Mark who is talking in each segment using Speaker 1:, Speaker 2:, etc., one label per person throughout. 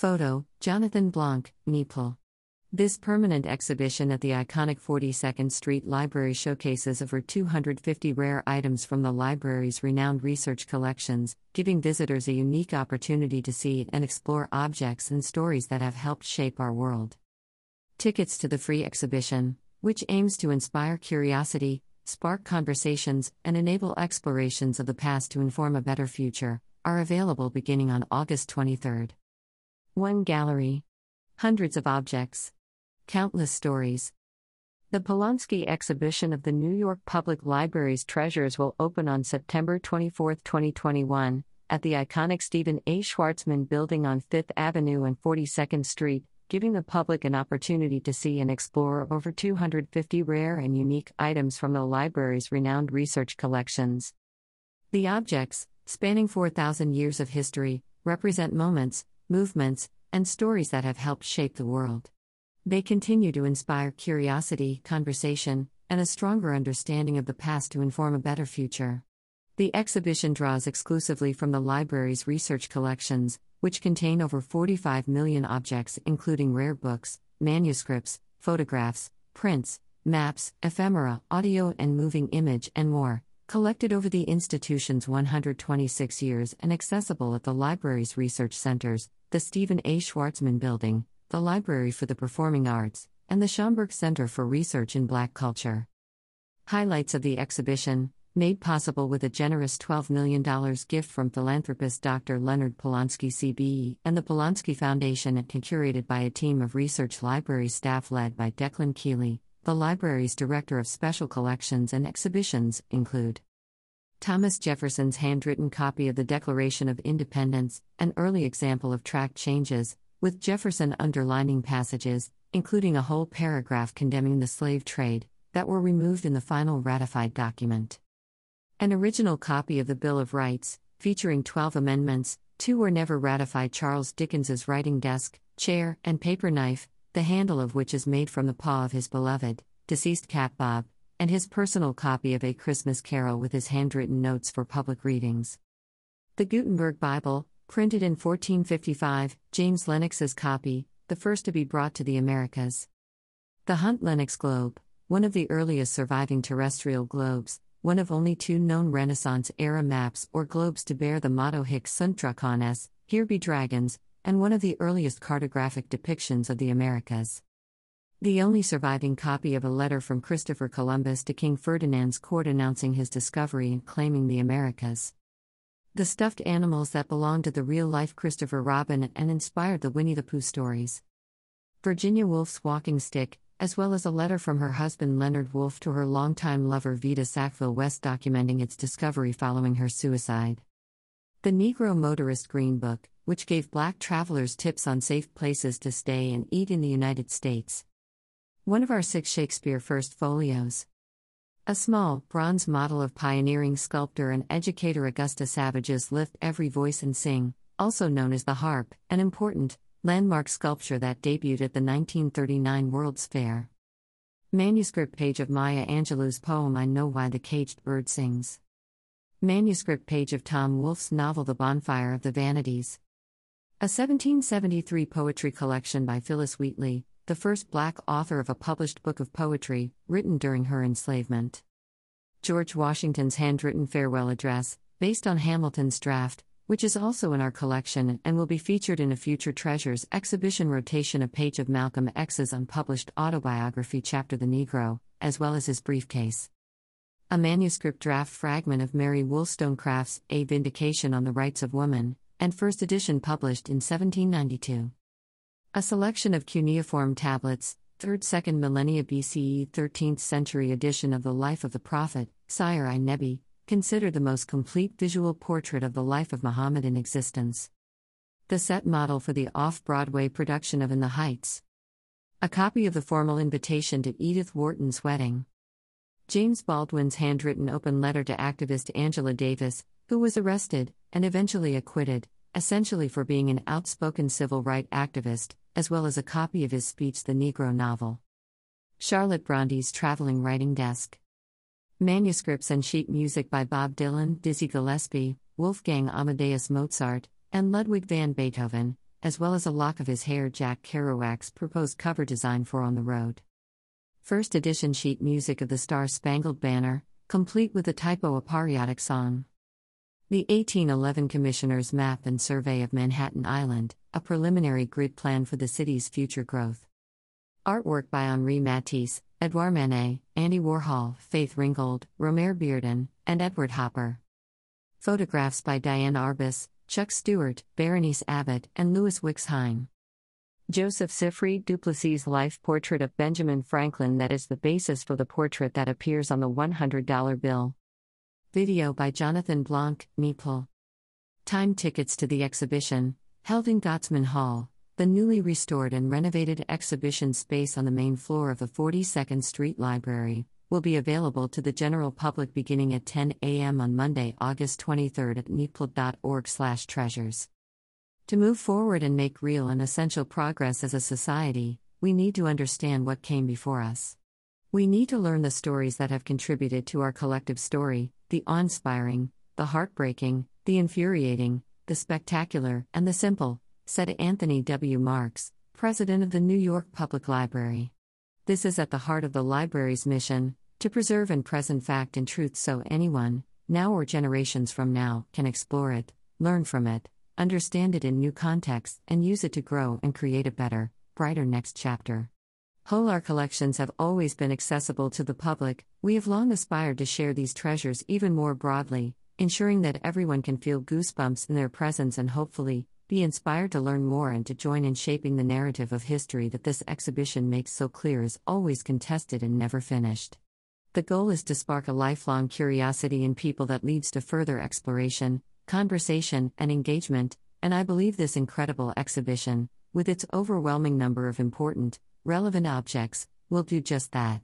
Speaker 1: Photo Jonathan Blanc, NYPL. This permanent exhibition at the iconic 42nd Street Library showcases over 250 rare items from the library's renowned research collections, giving visitors a unique opportunity to see and explore objects and stories that have helped shape our world. Tickets to the free exhibition, which aims to inspire curiosity, spark conversations, and enable explorations of the past to inform a better future, are available beginning on August 23. One gallery. Hundreds of objects. Countless stories. The Polonsky exhibition of the New York Public Library's treasures will open on September 24, 2021, at the iconic Stephen A. Schwarzman building on Fifth Avenue and 42nd Street, giving the public an opportunity to see and explore over 250 rare and unique items from the library's renowned research collections. The objects, spanning 4,000 years of history, represent moments, movements, and stories that have helped shape the world. They continue to inspire curiosity, conversation, and a stronger understanding of the past to inform a better future. The exhibition draws exclusively from the library's research collections, which contain over 45 million objects, including rare books, manuscripts, photographs, prints, maps, ephemera, audio and moving image, and more, collected over the institution's 126 years and accessible at the library's research centers, the Stephen A. Schwarzman Building, the Library for the Performing Arts, and the Schomburg Center for Research in Black Culture. Highlights of the exhibition, made possible with a generous $12 million gift from philanthropist Dr. Leonard Polonsky CBE and the Polonsky Foundation, and curated by a team of research library staff led by Declan Kiely, the library's Director of Special Collections and Exhibitions, include Thomas Jefferson's handwritten copy of the Declaration of Independence, an early example of track changes, with Jefferson underlining passages, including a whole paragraph condemning the slave trade, that were removed in the final ratified document. An original copy of the Bill of Rights, featuring 12 amendments, two were never ratified Charles Dickens's writing desk, chair, and paper knife, the handle of which is made from the paw of his beloved, deceased cat Bob, and his personal copy of A Christmas Carol with his handwritten notes for public readings. The Gutenberg Bible, Printed in 1455, James Lenox's copy, the first to be brought to the Americas. The Hunt-Lenox globe, one of the earliest surviving terrestrial globes, one of only two known Renaissance era maps or globes to bear the motto Hic sunt dracones, here be dragons, and one of the earliest cartographic depictions of the Americas. The only surviving copy of a letter from Christopher Columbus to King Ferdinand's court announcing his discovery and claiming the Americas. The stuffed animals that belonged to the real life Christopher Robin and inspired the Winnie the Pooh stories. Virginia Woolf's walking stick, as well as a letter from her husband Leonard Woolf to her longtime lover Vita Sackville West documenting its discovery following her suicide. The Negro Motorist Green Book, which gave black travelers tips on safe places to stay and eat in the United States. One of our six Shakespeare First folios. A small, bronze model of pioneering sculptor and educator Augusta Savage's Lift Every Voice and Sing, also known as the Harp, an important, landmark sculpture that debuted at the 1939 World's Fair. Manuscript page of Maya Angelou's poem I Know Why the Caged Bird Sings. Manuscript page of Tom Wolfe's novel The Bonfire of the Vanities. A 1773 poetry collection by Phillis Wheatley, the first black author of a published book of poetry, written during her enslavement. George Washington's handwritten farewell address, based on Hamilton's draft, which is also in our collection and will be featured in a future Treasures exhibition rotation. A page of Malcolm X's unpublished autobiography, Chapter The Negro, as well as his briefcase. A manuscript draft fragment of Mary Wollstonecraft's A Vindication on the Rights of Woman, and first edition published in 1792. A selection of cuneiform tablets, 3rd 2nd millennia BCE 13th century edition of the life of the Prophet, Siyer-i Nebi, considered the most complete visual portrait of the life of Muhammad in existence. The set model for the off Broadway production of In the Heights. A copy of the formal invitation to Edith Wharton's wedding. James Baldwin's handwritten open letter to activist Angela Davis, who was arrested, and eventually acquitted, essentially for being an outspoken civil rights activist, as well as a copy of his speech The Negro Novel. Charlotte Bronte's Traveling Writing Desk. Manuscripts and sheet music by Bob Dylan, Dizzy Gillespie, Wolfgang Amadeus Mozart, and Ludwig van Beethoven, as well as a lock of his hair Jack Kerouac's proposed cover design for On the Road. First edition sheet music of the Star Spangled Banner, complete with a typo a patriotic song. The 1811 Commissioner's Map and Survey of Manhattan Island, a preliminary grid plan for the city's future growth. Artwork by Henri Matisse, Edouard Manet, Andy Warhol, Faith Ringgold, Romare Bearden, and Edward Hopper. Photographs by Diane Arbus, Chuck Stewart, Berenice Abbott, and Lewis Wickes Hine. Joseph Siffred Duplessis' life portrait of Benjamin Franklin that is the basis for the portrait that appears on the $100 bill. Video by Jonathan Blanc, NYPL. Time tickets to the exhibition, held in Gottesman Hall, the newly restored and renovated exhibition space on the main floor of the 42nd Street Library, will be available to the general public beginning at 10 a.m. on Monday, August 23 at nypl.org/treasures. To move forward and make real and essential progress as a society, we need to understand what came before us. We need to learn the stories that have contributed to our collective story, the awe inspiring, the heartbreaking, the infuriating, the spectacular, and the simple, said Anthony W. Marx, president of the New York Public Library. This is at the heart of the library's mission to preserve and present fact and truth so anyone, now or generations from now, can explore it, learn from it, understand it in new contexts, and use it to grow and create a better, brighter next chapter. Our collections have always been accessible to the public, we have long aspired to share these treasures even more broadly, ensuring that everyone can feel goosebumps in their presence and hopefully, be inspired to learn more and to join in shaping the narrative of history that this exhibition makes so clear is always contested and never finished. The goal is to spark a lifelong curiosity in people that leads to further exploration, conversation, and engagement, and I believe this incredible exhibition, with its overwhelming number of important, relevant objects, will do just that.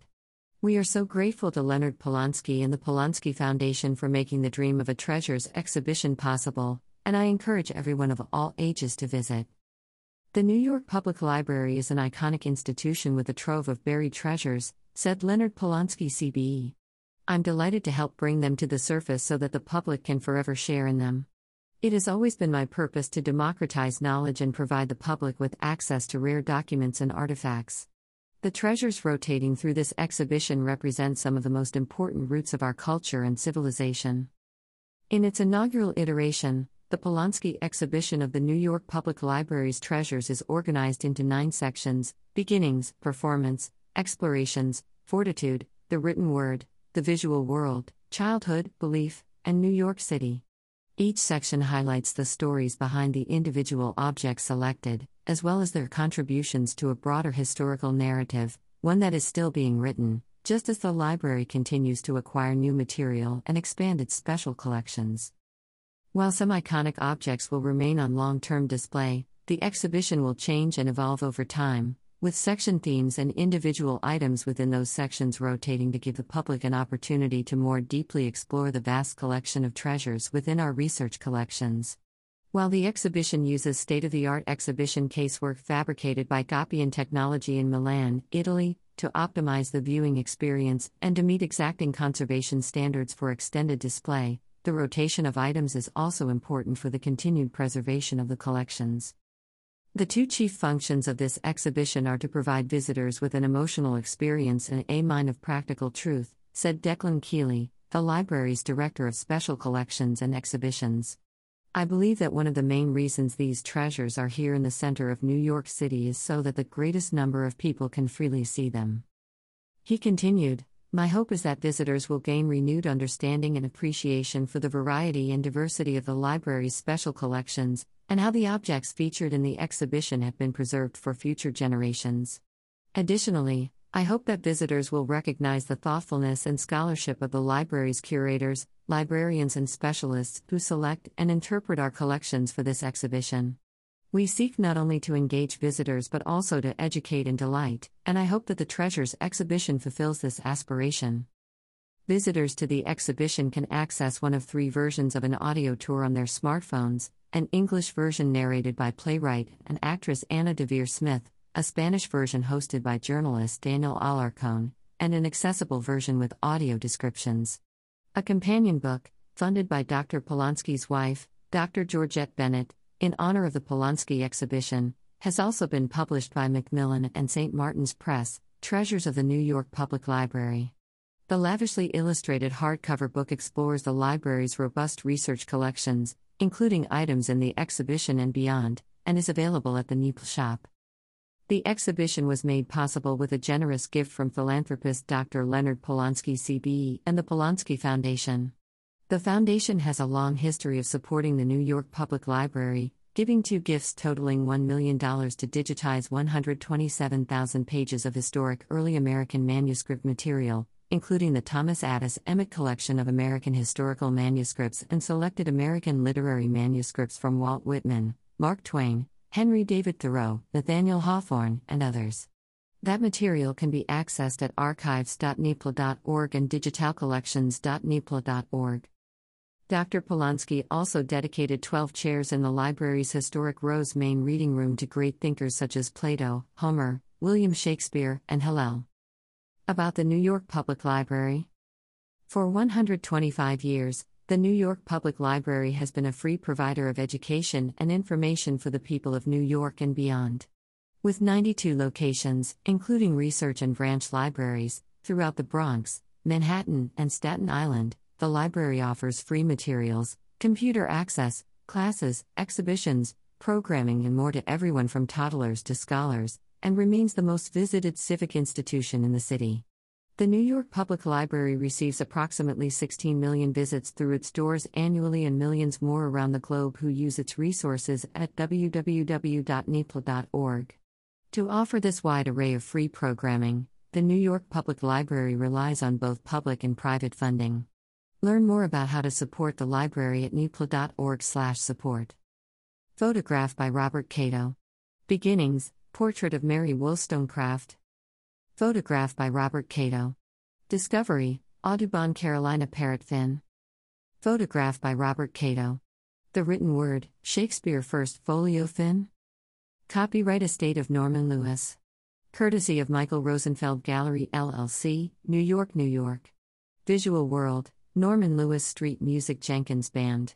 Speaker 1: We are so grateful to Leonard Polonsky and the Polonsky Foundation for making the Dream of a Treasures exhibition possible, and I encourage everyone of all ages to visit. The New York Public Library is an iconic institution with a trove of buried treasures, said Leonard Polonsky, CBE. I'm delighted to help bring them to the surface so that the public can forever share in them. It has always been my purpose to democratize knowledge and provide the public with access to rare documents and artifacts. The treasures rotating through this exhibition represent some of the most important roots of our culture and civilization. In its inaugural iteration, the Polonsky exhibition of the New York Public Library's treasures is organized into nine sections beginnings, performance, explorations, fortitude, the written word, the visual world, childhood, belief, and New York City. Each section highlights the stories behind the individual objects selected, as well as their contributions to a broader historical narrative, one that is still being written, just as the library continues to acquire new material and expand its special collections. While some iconic objects will remain on long term display, the exhibition will change and evolve over time, with section themes and individual items within those sections rotating to give the public an opportunity to more deeply explore the vast collection of treasures within our research collections. While the exhibition uses state of the art exhibition casework fabricated by Goppion Technology in Milan, Italy, to optimize the viewing experience and to meet exacting conservation standards for extended display, the rotation of items is also important for the continued preservation of the collections. The two chief functions of this exhibition are to provide visitors with an emotional experience and a mine of practical truth, said Declan Kiely, the library's director of special collections and exhibitions. I believe that one of the main reasons these treasures are here in the center of New York City is so that the greatest number of people can freely see them. He continued, My hope is that visitors will gain renewed understanding and appreciation for the variety and diversity of the library's special collections, and how the objects featured in the exhibition have been preserved for future generations. Additionally, I hope that visitors will recognize the thoughtfulness and scholarship of the library's curators, librarians, and specialists who select and interpret our collections for this exhibition. We seek not only to engage visitors but also to educate and delight, and I hope that the Treasures exhibition fulfills this aspiration. Visitors to the exhibition can access one of three versions of an audio tour on their smartphones an English version narrated by playwright and actress Anna Deavere Smith, a Spanish version hosted by journalist Daniel Alarcon, and an accessible version with audio descriptions. A companion book, funded by Dr. Polonsky's wife, Dr. Georgette Bennett, in honor of the Polonsky exhibition, has also been published by Macmillan and St. Martin's Press, Treasures of the New York Public Library. The lavishly illustrated hardcover book explores the library's robust research collections, including items in the exhibition and beyond, and is available at the NYPL shop. The exhibition was made possible with a generous gift from philanthropist Dr. Leonard Polonsky CBE and the Polanski Foundation. The foundation has a long history of supporting the New York Public Library, giving two gifts totaling $1 million to digitize 127,000 pages of historic early American manuscript material, including the Thomas Addis Emmet Collection of American Historical Manuscripts and selected American literary manuscripts from Walt Whitman, Mark Twain, Henry David Thoreau, Nathaniel Hawthorne, and others. That material can be accessed at archives.nypl.org and digitalcollections.nypl.org. Dr. Polonsky also dedicated 12 chairs in the library's historic Rose Main reading room to great thinkers such as Plato, Homer, William Shakespeare, and Hillel. About the New York Public Library For 125 years, the New York Public Library has been a free provider of education and information for the people of New York and beyond. With 92 locations, including research and branch libraries, throughout the Bronx, Manhattan, and Staten Island, the library offers free materials, computer access, classes, exhibitions, programming, and more to everyone from toddlers to scholars, and remains the most visited civic institution in the city. The New York Public Library receives approximately 16 million visits through its doors annually and millions more around the globe who use its resources at www.nypl.org. To offer this wide array of free programming, the New York Public Library relies on both public and private funding. Learn more about how to support the library at nypl.org/support. Photograph by Robert Cato. Beginnings: Portrait of Mary Wollstonecraft. Photograph by Robert Cato. Discovery, Audubon Carolina Parrot Fin. Photograph by Robert Cato. The Written Word, Shakespeare First Folio Fin. Copyright Estate of Norman Lewis. Courtesy of Michael Rosenfeld Gallery LLC, New York, New York. Visual World, Norman Lewis Street Music Jenkins Band.